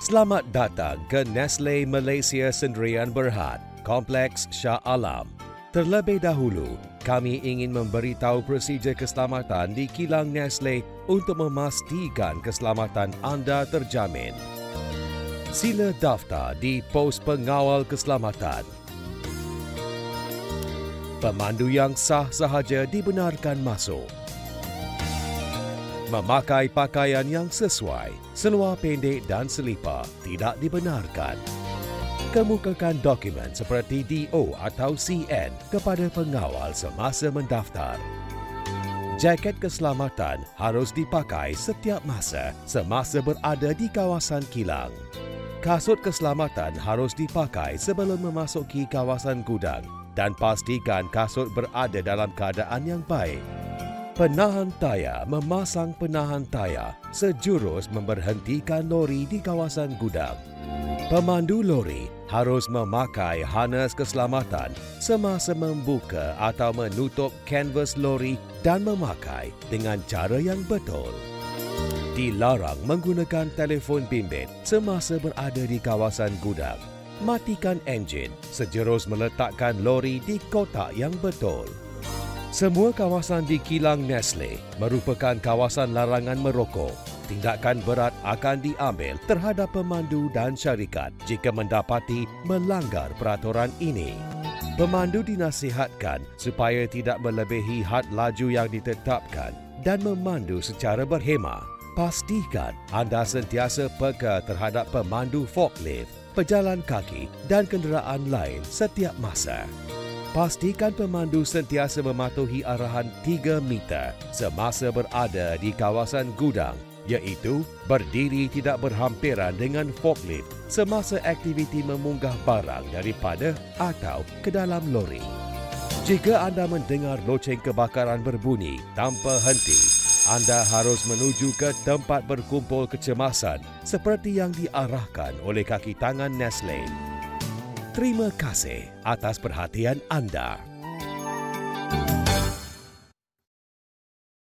Selamat datang ke Nestle Malaysia Sendirian Berhad, Kompleks Shah Alam. Terlebih dahulu, kami ingin memberitahu prosedur keselamatan di kilang Nestle untuk memastikan keselamatan anda terjamin. Sila daftar di pos pengawal keselamatan. Pemandu yang sah sahaja dibenarkan masuk memakai pakaian yang sesuai, seluar pendek dan selipar tidak dibenarkan. Kemukakan dokumen seperti DO atau CN kepada pengawal semasa mendaftar. Jaket keselamatan harus dipakai setiap masa semasa berada di kawasan kilang. Kasut keselamatan harus dipakai sebelum memasuki kawasan gudang dan pastikan kasut berada dalam keadaan yang baik. Penahan tayar memasang penahan tayar sejurus memberhentikan lori di kawasan gudang. Pemandu lori harus memakai harness keselamatan semasa membuka atau menutup kanvas lori dan memakai dengan cara yang betul. Dilarang menggunakan telefon bimbit semasa berada di kawasan gudang. Matikan enjin sejurus meletakkan lori di kotak yang betul. Semua kawasan di kilang Nestle merupakan kawasan larangan merokok. Tindakan berat akan diambil terhadap pemandu dan syarikat jika mendapati melanggar peraturan ini. Pemandu dinasihatkan supaya tidak melebihi had laju yang ditetapkan dan memandu secara berhemah. Pastikan anda sentiasa peka terhadap pemandu forklift, pejalan kaki dan kenderaan lain setiap masa. Pastikan pemandu sentiasa mematuhi arahan 3 meter semasa berada di kawasan gudang iaitu berdiri tidak berhampiran dengan forklift semasa aktiviti memunggah barang daripada atau ke dalam lori. Jika anda mendengar loceng kebakaran berbunyi tanpa henti, anda harus menuju ke tempat berkumpul kecemasan seperti yang diarahkan oleh kaki tangan Nestle. Terima kasih atas perhatian anda.